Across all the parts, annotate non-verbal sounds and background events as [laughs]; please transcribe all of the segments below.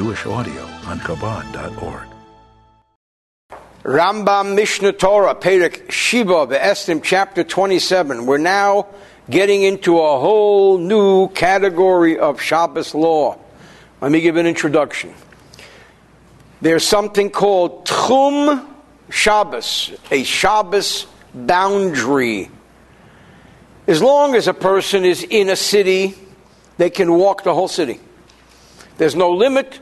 Jewish audio on Chabad.org. Rambam Mishneh Torah, Perek Shiva, Estim, chapter 27. We're now getting into a whole new category of Shabbos law. Let me give an introduction. There's something called Tchum Shabbos, a Shabbos boundary. As long as a person is in a city, they can walk the whole city. There's no limit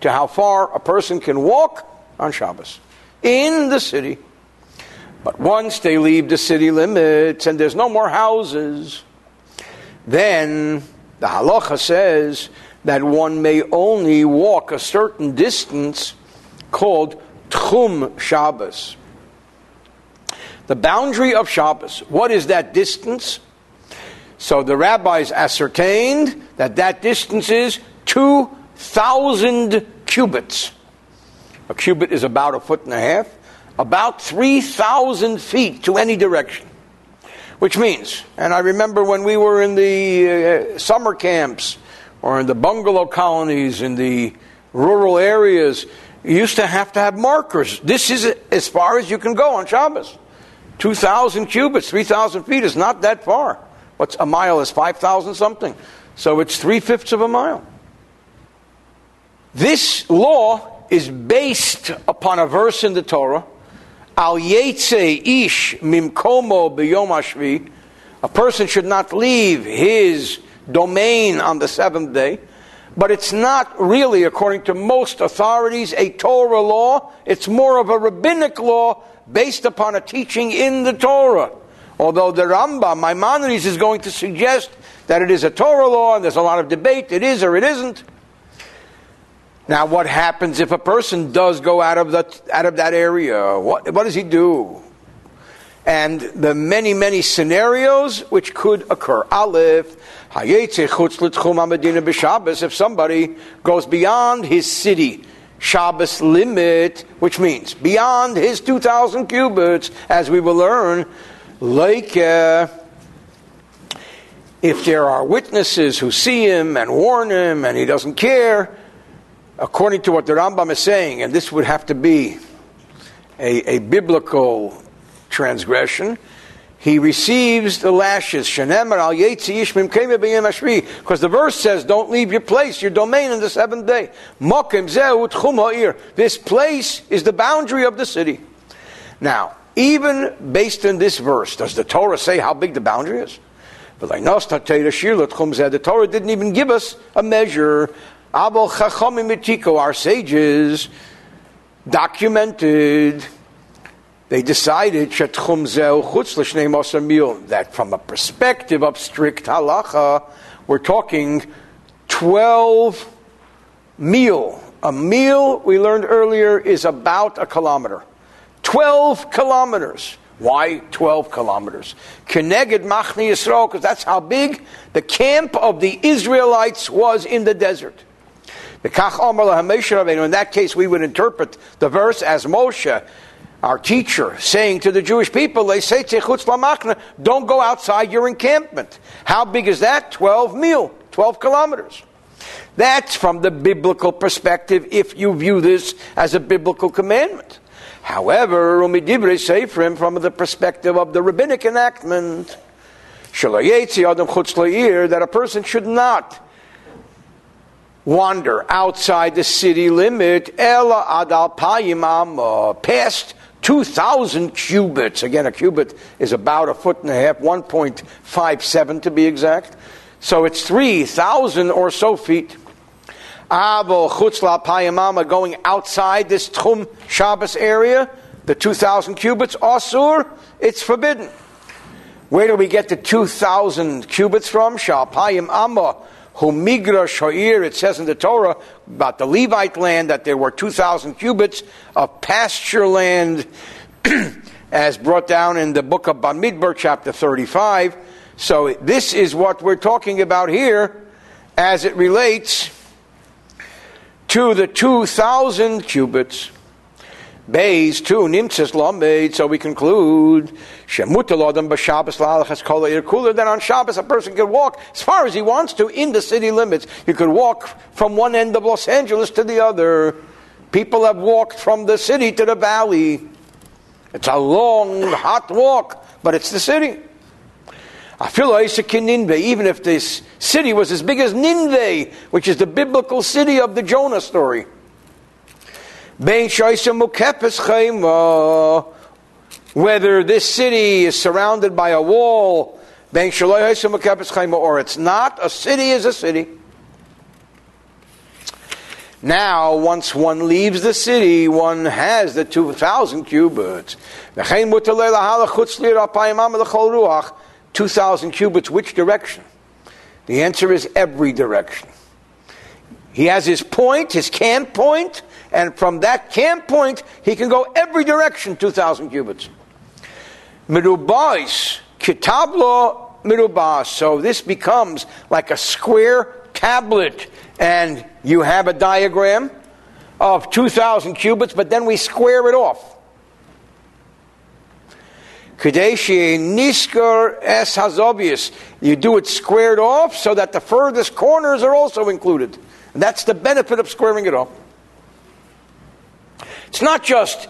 to how far a person can walk on Shabbos in the city. But once they leave the city limits and there's no more houses, then the halacha says that one may only walk a certain distance called Tchum Shabbos. The boundary of Shabbos. What is that distance? So the rabbis ascertained that that distance is 2,000 cubits. A cubit is about a foot and a half, about 3,000 feet to any direction. Which means, and I remember when we were in the uh, summer camps or in the bungalow colonies in the rural areas, you used to have to have markers. This is as far as you can go on Shabbos. 2,000 cubits, 3,000 feet is not that far. What's a mile is 5,000 something. So it's three fifths of a mile. This law is based upon a verse in the Torah, Al Yetze Ish Mimkomo B'Yom. A person should not leave his domain on the seventh day. But it's not really, according to most authorities, a Torah law. It's more of a rabbinic law based upon a teaching in the Torah. Although the Rambam, Maimonides, is going to suggest that it is a Torah law, and there's a lot of debate, it is or it isn't. Now, what happens if a person does go out of, the, out of that area? What, what does he do? And the many, many scenarios which could occur. Aleph, if somebody goes beyond his city, Shabbos limit, which means beyond his 2,000 cubits, as we will learn, like uh, if there are witnesses who see him and warn him and he doesn't care, according to what the Rambam is saying, and this would have to be a, a biblical transgression, he receives the lashes. Because the verse says, don't leave your place, your domain in the seventh day. This place is the boundary of the city. Now, even based on this verse, does the Torah say how big the boundary is? The Torah didn't even give us a measure. Our sages documented, they decided that from a perspective of strict halacha, we're talking 12 mil. A mil, we learned earlier, is about a kilometer. 12 kilometers. Why 12 kilometers? Keneged Machni Yisrael, because that's how big the camp of the Israelites was in the desert. In that case, we would interpret the verse as Moshe, our teacher, saying to the Jewish people, they say, don't go outside your encampment. How big is that? 12 mil, 12 kilometers. That's from the biblical perspective if you view this as a biblical commandment. However, Umidibre Seifrim, from the perspective of the rabbinic enactment, that a person should not wander outside the city limit, ela adal payim uh, past 2,000 cubits. Again, a cubit is about a foot and a half, 1.57 to be exact. So it's 3,000 or so feet. Avo chutzla payamama uh, going outside this Tchum Shabbos area, the 2,000 cubits, Asur, it's forbidden. Where do we get the 2,000 cubits from? Shalpayim Amma, Humigra Shoir, it says in the Torah about the Levite land that there were 2,000 cubits of pasture land, [clears throat] as brought down in the book of Bamidbar, chapter 35. So this is what we're talking about here as it relates to the 2,000 cubits. Bays two nimtzis lamed. So we conclude shemutalodam b'Shabbos la'alachas kol cooler than on Shabbos a person can walk as far as he wants to in the city limits. You could walk from one end of Los Angeles to the other. People have walked from the city to the valley. It's a long, hot walk, but it's the city. I feel Ninveh, even if this city was as big as Nineveh, which is the biblical city of the Jonah story. Whether this city is surrounded by a wall, or it's not, a city is a city. Now, once one leaves the city, one has the 2,000 cubits. 2,000 cubits, which direction? The answer is every direction. He has his point, his camp point, and from that camp point, he can go every direction 2,000 cubits. Mirubais, kitablo mirubas. So this becomes like a square tablet and you have a diagram of 2,000 cubits, but then we square it off. Kadeshi Niskar es Hazobius. You do it squared off so that the furthest corners are also included. And that's the benefit of squaring it off. It's not just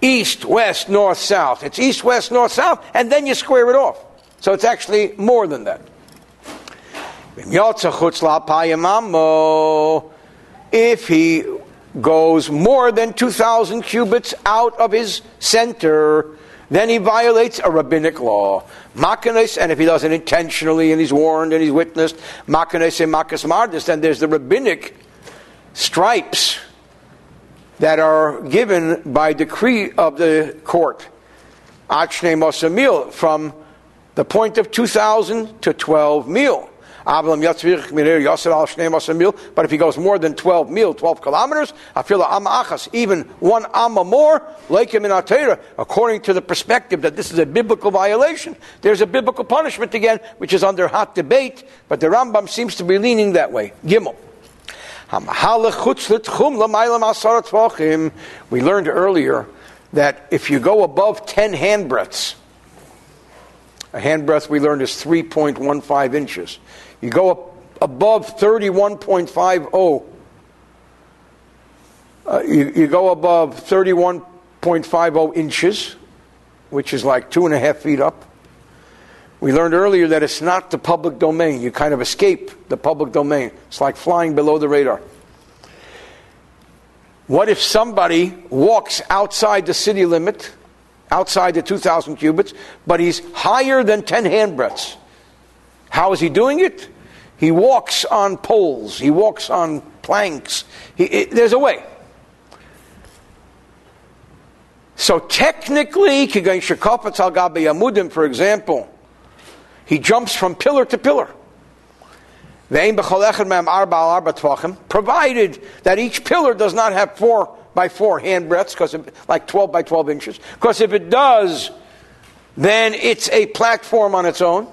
east, west, north, south. It's east, west, north, south, and then you square it off. So it's actually more than that. If he goes more than 2,000 cubits out of his center, then he violates a rabbinic law. Makanes, and if he does it intentionally and he's warned and he's witnessed, Makanes and Makas Mardis, then there's the rabbinic stripes that are given by decree of the court. Achne Mosamil, from the point of 2,000 to 12 mil. But if he goes more than 12 mil, 12 kilometers, even one amma more, according to the perspective that this is a biblical violation, there's a biblical punishment again, which is under hot debate, but the Rambam seems to be leaning that way. Gimel. We learned earlier that if you go above 10 handbreadths, a handbreadth we learned is 3.15 inches. You go up above 31.50. Uh, you, you go above 31.50 inches, which is like two and a half feet up. We learned earlier that it's not the public domain. You kind of escape the public domain. It's like flying below the radar. What if somebody walks outside the city limit, outside the 2,000 cubits, but he's higher than 10 handbreadths? How is he doing it? He walks on poles. He walks on planks. He, it, there's a way. So technically, for example, he jumps from pillar to pillar. Provided that each pillar does not have four by four hand breadths, because like 12 by 12 inches. Because if it does, then it's a platform on its own.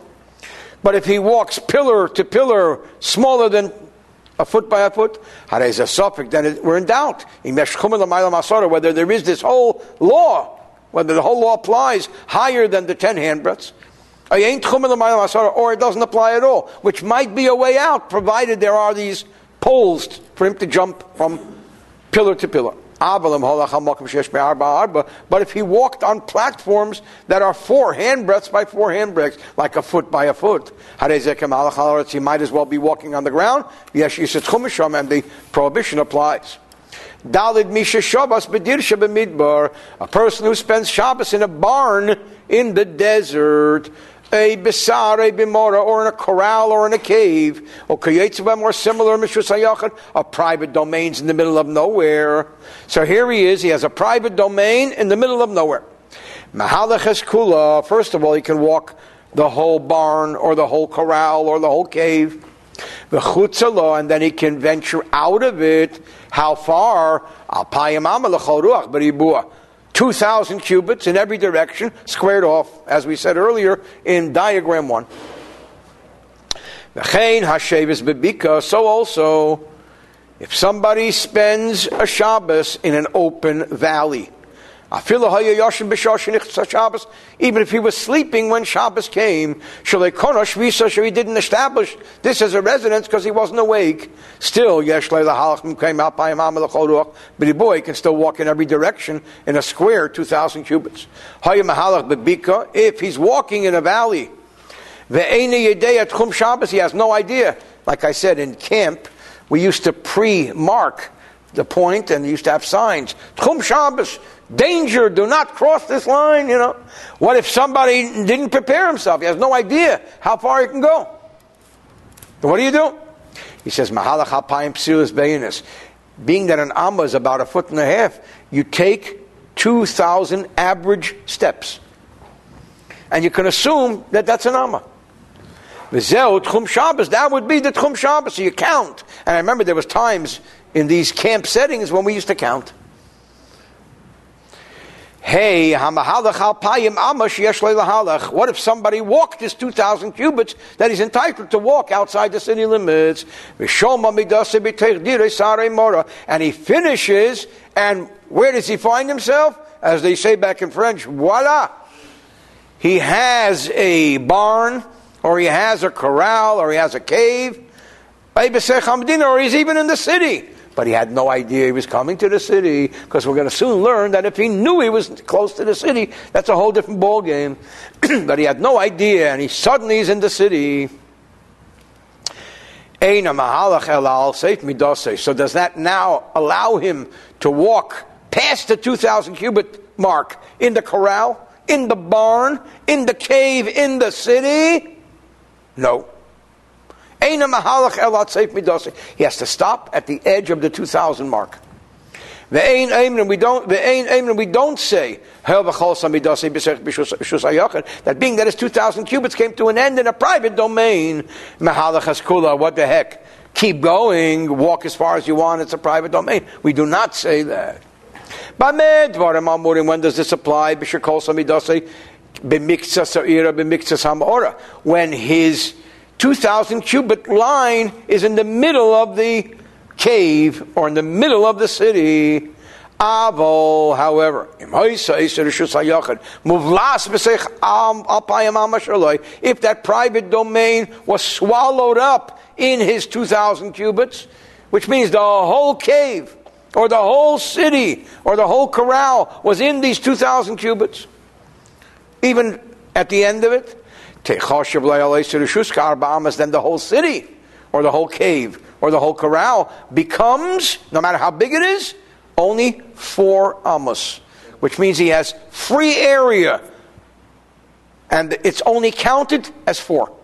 But if he walks pillar to pillar smaller than a foot by a foot, then we're in doubt. Whether there is this whole law, whether the whole law applies higher than the ten handbreadths, or it doesn't apply at all, which might be a way out, provided there are these poles for him to jump from pillar to pillar. But if he walked on platforms that are four handbreadths by four handbreadths, like a foot by a foot, he might as well be walking on the ground. Yes, and the prohibition applies. Dalid Misha Shabbos a person who spends Shabbos in a barn in the desert a besar, a bimora, or in a corral or in a cave, or kayetzibam or similar mishus a private domains in the middle of nowhere. So here he is, he has a private domain in the middle of nowhere. Mahalach kula, first of all, he can walk the whole barn or the whole corral or the whole cave. The chutzalo, and then he can venture out of it. How far? Al ruach 2,000 cubits in every direction, squared off, as we said earlier in diagram 1. So also, if somebody spends a Shabbos in an open valley, Even if he was sleeping when Shabbos came, he didn't establish this as a residence because he wasn't awake. Still, came out by but the boy can still walk in every direction in a square 2,000 cubits. If he's walking in a valley, he has no idea. Like I said, in camp, we used to pre-mark the point and used to have signs. Shabbos, danger, do not cross this line, you know. What if somebody didn't prepare himself? He has no idea how far he can go. what do you do? He says, Mahalach hapayim beyinis. Being that an amma is about a foot and a half, you take 2,000 average steps. And you can assume that that's an amma. V'zeu tchum Shabbos, that would be the tchum Shabbos, so you count. And I remember there was times in these camp settings when we used to count. Hey, what if somebody walked his 2,000 cubits that he's entitled to walk outside the city limits? And he finishes, and where does he find himself? As they say back in French, voila! He has a barn, or he has a corral, or he has a cave, or he's even in the city but he had no idea he was coming to the city because we're going to soon learn that if he knew he was close to the city, that's a whole different ball game. [clears throat] but he had no idea, and he suddenly is in the city. So does that now allow him to walk past the 2,000 cubit mark in the corral, in the barn, in the cave, in the city? No. He has to stop at the edge of the 2,000 mark. We don't, we don't say that being that his 2,000 cubits came to an end in a private domain. What the heck? Keep going, walk as far as you want, it's a private domain. We do not say that. When does this apply? When his 2,000 cubit line is in the middle of the cave or in the middle of the city. Avol, however, if that private domain was swallowed up in his 2,000 cubits, which means the whole cave, or the whole city, or the whole corral was in these 2,000 cubits, even at the end of it, then the whole city, or the whole cave, or the whole corral becomes, no matter how big it is, only four amos, which means he has free area, and it's only counted as four.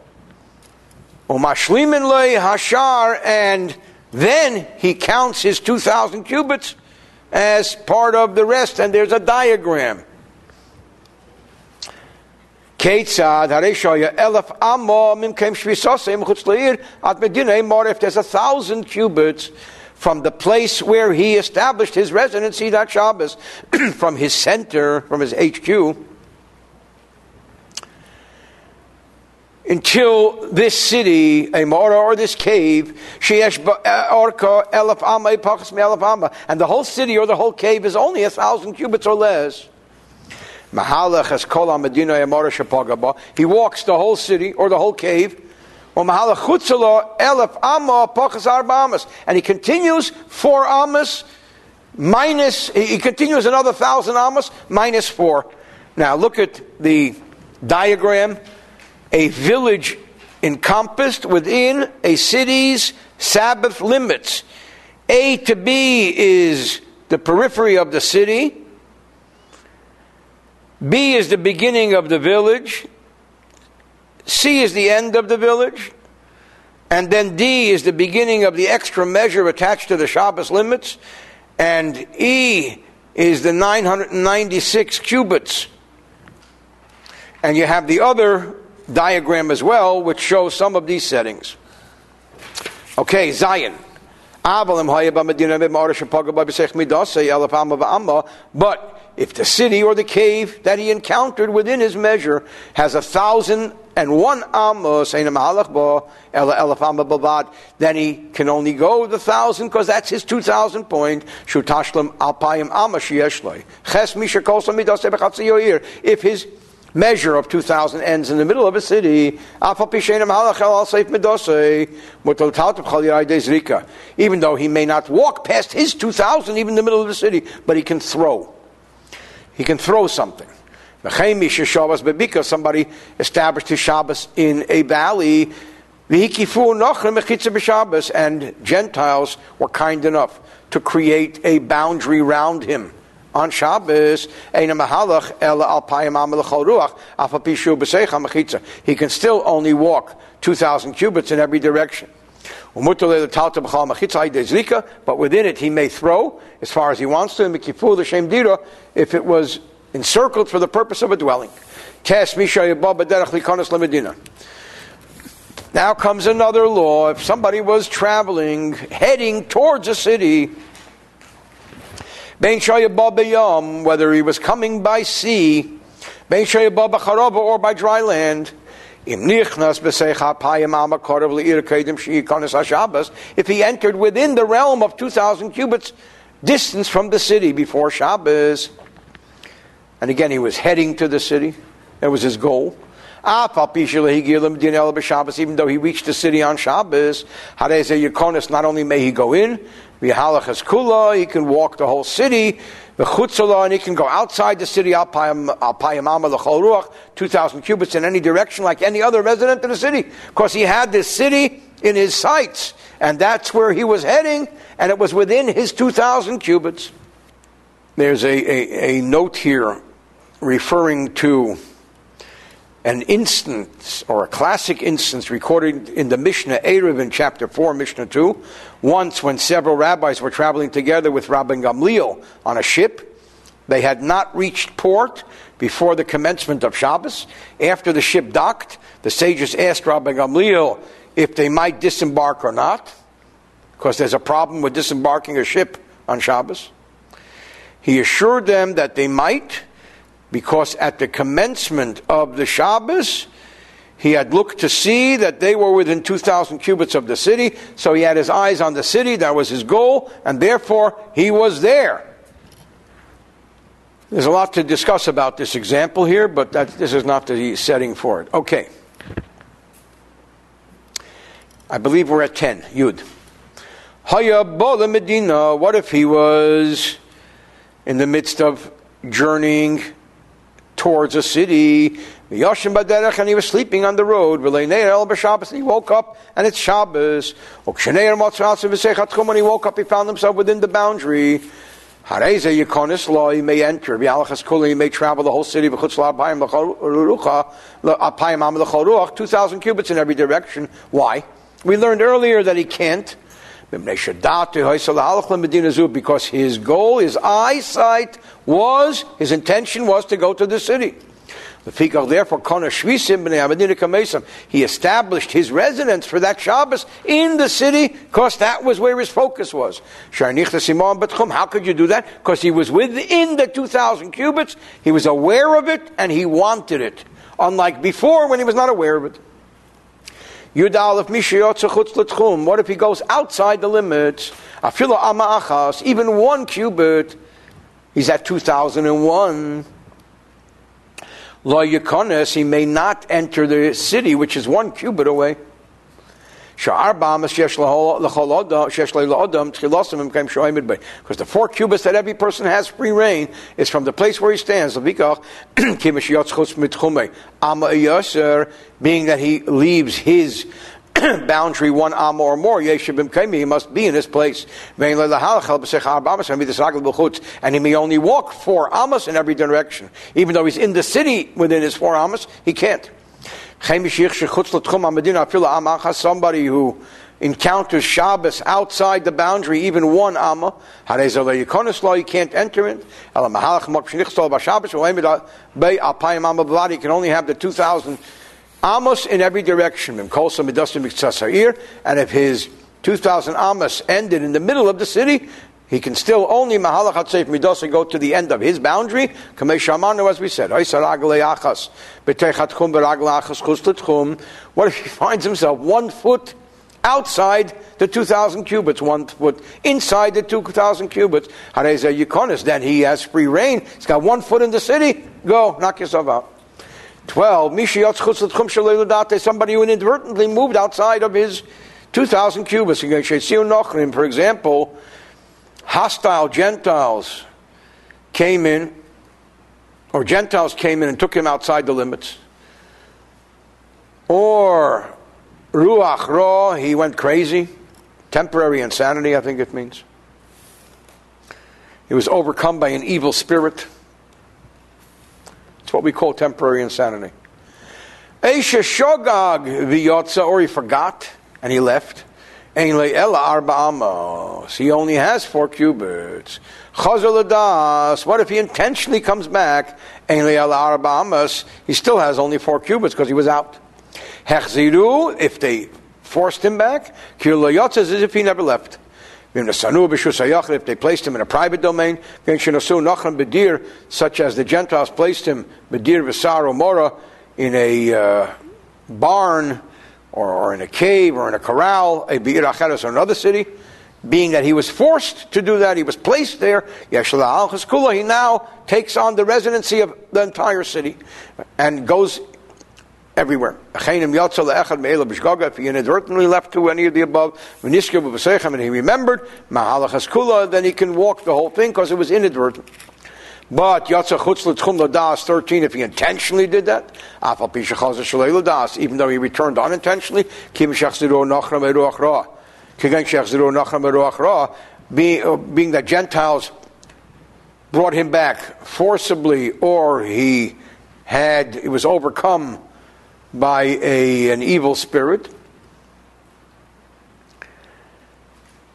U'mashlimin hashar, and then he counts his 2,000 cubits as part of the rest, and there's a diagram. Ketzad, Hareshoya, Elef Amo, Mimkem Shvisosim, Chutzleir, Medina, more if there's a thousand cubits from the place where he established his residency, that Shabbos, [clears throat] from his center, from his HQ, until this city, a mora or this cave, sheesh uh, orka elef pachas elef and the whole city or the whole cave is only a thousand cubits or less. He walks the whole city or the whole cave. And he continues four amas minus, he continues another thousand amas minus four. Now look at the diagram. A village encompassed within a city's Sabbath limits. A to B is the periphery of the city. B is the beginning of the village. C is the end of the village. And then D is the beginning of the extra measure attached to the Shabbos limits. And E is the 996 cubits. And you have the other diagram as well, which shows some of these settings. Okay, Zion. But if the city or the cave that he encountered within his measure has a thousand and one amos, then he can only go the thousand because that's his two thousand point. Shutashlam If his measure of 2,000 ends in the middle of a city, even though he may not walk past his 2,000 even in the middle of the city, but he can throw. He can throw something. Somebody established his Shabbos in a valley, and Gentiles were kind enough to create a boundary round him on Shabbos, he can still only walk 2,000 cubits in every direction. But within it, he may throw as far as he wants to, if it was encircled for the purpose of a dwelling. Now comes another law. If somebody was traveling, heading towards a city, whether he was coming by sea, or by dry land, if he entered within the realm of 2,000 cubits distance from the city before Shabbos, and again he was heading to the city, that was his goal. Ah, even though he reached the city on Shabbos, not only may he go in, he can walk the whole city. V'chutzala, and he can go outside the city, l'chol ruach, 2,000 cubits in any direction, like any other resident of the city. Because he had this city in his sights, and that's where he was heading, and it was within his 2,000 cubits. There's a, a, a note here referring to an instance or a classic instance recorded in the Mishnah Eruvin chapter 4, Mishnah 2. Once, when several rabbis were traveling together with Rabbi Gamliel on a ship, they had not reached port before the commencement of Shabbos. After the ship docked, the sages asked Rabbi Gamliel if they might disembark or not, because there's a problem with disembarking a ship on Shabbos. He assured them that they might, because at the commencement of the Shabbos, he had looked to see that they were within 2,000 cubits of the city, so he had his eyes on the city, that was his goal, and therefore he was there. There's a lot to discuss about this example here, but that, this is not the setting for it. Okay. I believe we're at 10, Yud. Haya Bola Medina, what if he was in the midst of journeying towards a city. And he was sleeping on the road. And he woke up, and it's Shabbos. When he woke up, he found himself within the boundary. He may enter. He may travel the whole city. Two thousand cubits in every direction. Why? We learned earlier that he can't. Because his goal, his eyesight was, his intention was to go to the city. Therefore, he established his residence for that Shabbos in the city because that was where his focus was. How could you do that? Because he was within the 2,000 cubits, he was aware of it, and he wanted it. Unlike before when he was not aware of it. What if he goes outside the limits? Even one cubit, he's at 2001. Lo Yakonis, he may not enter the city, which is one cubit away. Because the four cubits that every person has free reign is from the place where he stands. [clears throat] Being that he leaves his [clears throat] boundary one am or more, he must be in this place. And he may only walk four amas in every direction. Even though he's in the city within his four amas, he can't. Somebody who encounters Shabbos outside the boundary, even one amma, you can't enter it. He can only have the 2,000 amos in every direction. And if his 2,000 amos ended in the middle of the city, He can still only mahalach hatzef midosa go to the end of his boundary. Kamei shamanu, as we said, what if he [laughs] finds himself one foot outside the 2,000 cubits, one foot inside the 2,000 cubits? Then he has free reign. He's got one foot in the city. Go, knock yourself out. 12. Somebody who inadvertently moved outside of his 2,000 cubits. For example, hostile Gentiles came in, or Gentiles came in and took him outside the limits. Or Ruach Ra, he went crazy. Temporary insanity, I think it means. He was overcome by an evil spirit. It's what we call temporary insanity. Eisha Shogag v'yotza, or he forgot and he left. He only has four cubits. What if he intentionally comes back? He still has only four cubits because he was out. If they forced him back, as if he never left. If they placed him in a private domain, such as the Gentiles placed him, in a uh, barn or, or in a cave or in a corral, a Be'ir Acheres or another city, being that he was forced to do that, he was placed there, he now takes on the residency of the entire city and goes everywhere. If he inadvertently left to any of the above, and he remembered, then he can walk the whole thing because it was inadvertent. But Yatza Chutz L'Tchum Ladas 13, if he intentionally did that, even though he returned unintentionally, Kim Ra, uh, being that Gentiles brought him back forcibly, or he had, he was overcome by a, an evil spirit.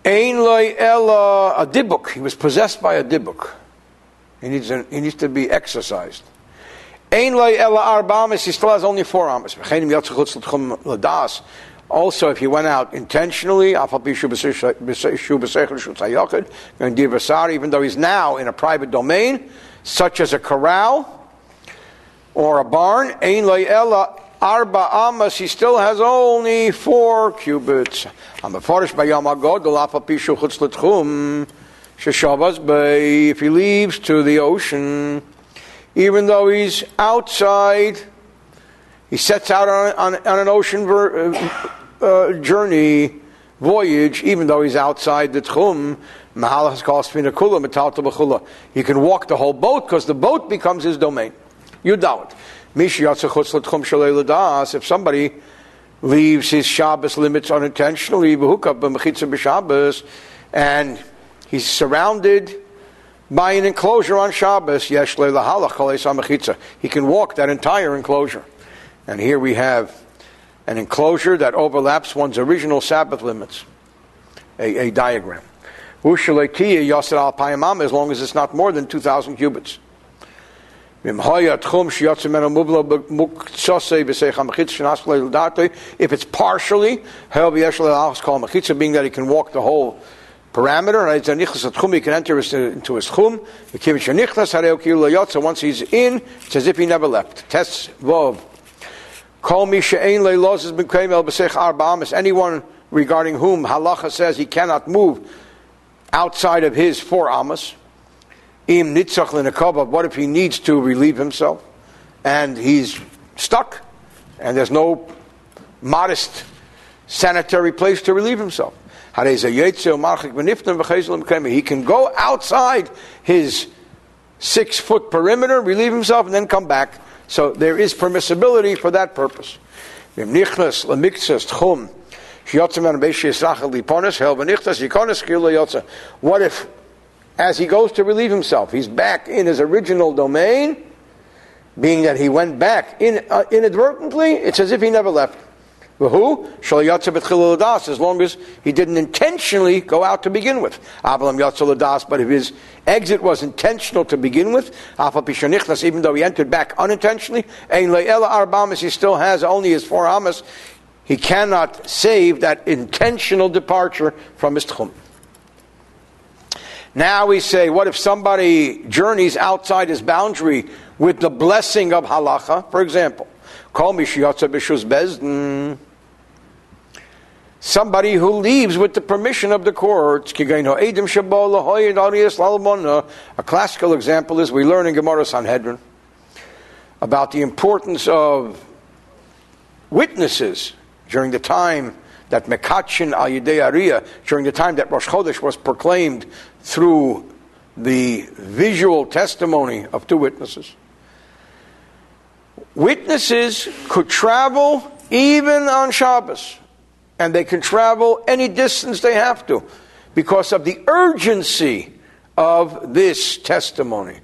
Ein loy ella a dibuk. He was possessed by a dibuk. He needs, a, he needs to be exercised. Ein loy he still has only four amas. Also, if he went out intentionally, even though he's now in a private domain, such as a corral or a barn, ein loy ella arba amas, he still has only four cubits. Shabbos, but if he leaves to the ocean, even though he's outside, he sets out on, on, on an ocean ver, uh, uh, journey, voyage, even though he's outside the tchum, Mahal has called Spinakula, Metalta Bechula. he can walk the whole boat because the boat becomes his domain. You doubt. If somebody leaves his Shabbos limits unintentionally, and he's surrounded by an enclosure on Shabbos, he can walk that entire enclosure. And here we have an enclosure that overlaps one's original Sabbath limits, a, a diagram. As long as it's not more than 2,000 cubits. If it's partially, being that he can walk the whole parameter, Nichlashum he can enter into his tchum. Once he's in, it's as if he never left. Test Vov. Anyone regarding whom halacha says he cannot move outside of his four amas. Im nitzach what if he needs to relieve himself and he's stuck and there's no modest sanitary place to relieve himself? He can go outside his six foot perimeter, relieve himself, and then come back. So there is permissibility for that purpose. What if as he goes to relieve himself. He's back in his original domain, being that he went back in, uh, inadvertently, it's as if he never left. Who? As long as he didn't intentionally go out to begin with. But if his exit was intentional to begin with, even though he entered back unintentionally, he still has only his four amas. He cannot save that intentional departure from his tchum. Now we say, what if somebody journeys outside his boundary with the blessing of halacha? For example, call me bezdin. Somebody who leaves with the permission of the courts. A classical example is we learn in Gemara Sanhedrin about the importance of witnesses during the time that Mekachin al Yidei during the time that Rosh Chodesh was proclaimed through the visual testimony of two witnesses. Witnesses could travel even on Shabbos, and they can travel any distance they have to because of the urgency of this testimony.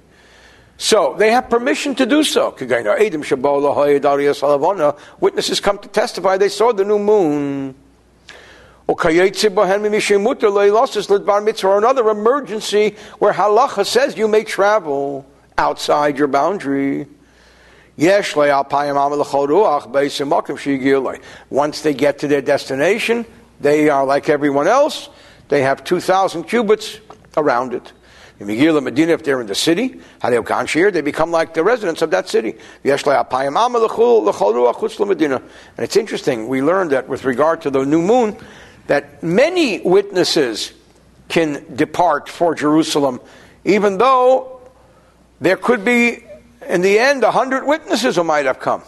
So they have permission to do so. Witnesses come to testify they saw the new moon. Or another emergency where halacha says you may travel outside your boundary. Once they get to their destination, they are like everyone else. They have 2,000 cubits around it. In Megillah Medina, if they're in the city, they become like the residents of that city. And it's interesting, we learned that with regard to the new moon, that many witnesses can depart for Jerusalem, even though there could be, in the end, a hundred witnesses might have come.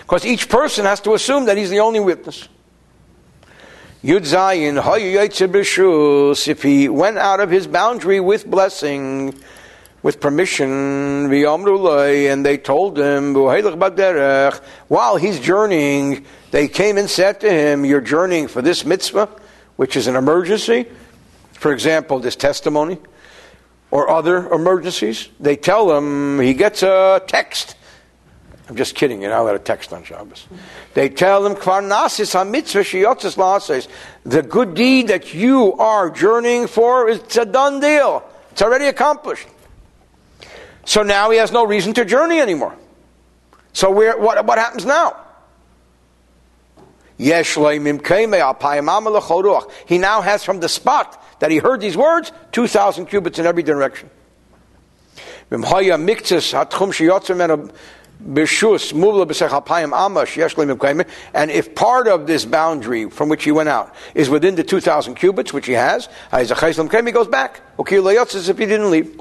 Because each person has to assume that he's the only witness. Yud Zayin, if he went out of his boundary with blessing, with permission, and they told him, while he's journeying, they came and said to him, You're journeying for this mitzvah, which is an emergency. For example, this testimony or other emergencies. They tell him, he gets a text. I'm just kidding, you know, I let a text on Shabbos. They tell him, The good deed that you are journeying for, it's a done deal. It's already accomplished. So now he has no reason to journey anymore. So what, what happens now? He now has from the spot that he heard these words 2,000 cubits in every direction. And if part of this boundary from which he went out is within the 2,000 cubits, which he has, he goes back. As If he didn't leave.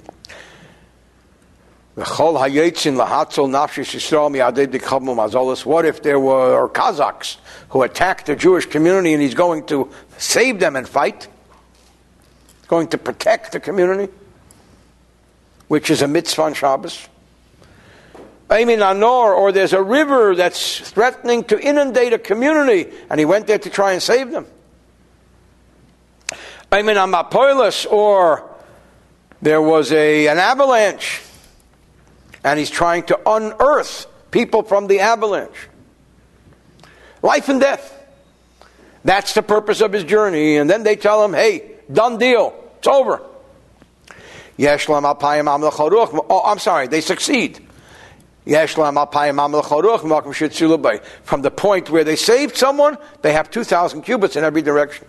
What if there were Kazakhs who attacked the Jewish community and he's going to save them and fight? Going to protect the community? Which is a mitzvah on Shabbos? Amin or there's a river that's threatening to inundate a community, and he went there to try and save them. Amin or there was a, an avalanche and he's trying to unearth people from the avalanche. Life and death. That's the purpose of his journey. And then they tell him, hey, done deal. It's over. Oh, I'm sorry, they succeed. From the point where they saved someone, they have 2,000 cubits in every direction.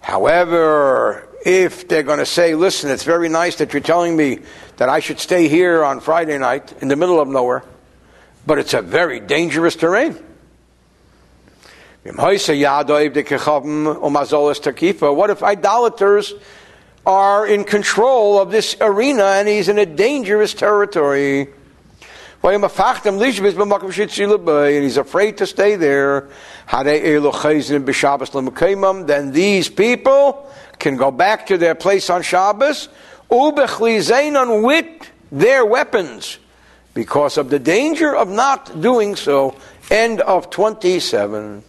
However, if they're going to say, listen, it's very nice that you're telling me that I should stay here on Friday night in the middle of nowhere, but it's a very dangerous terrain. What if idolaters are in control of this arena and he's in a dangerous territory? And he's afraid to stay there. Then these people can go back to their place on Shabbos, ubechlizeinon with their weapons, because of the danger of not doing so. End of 27.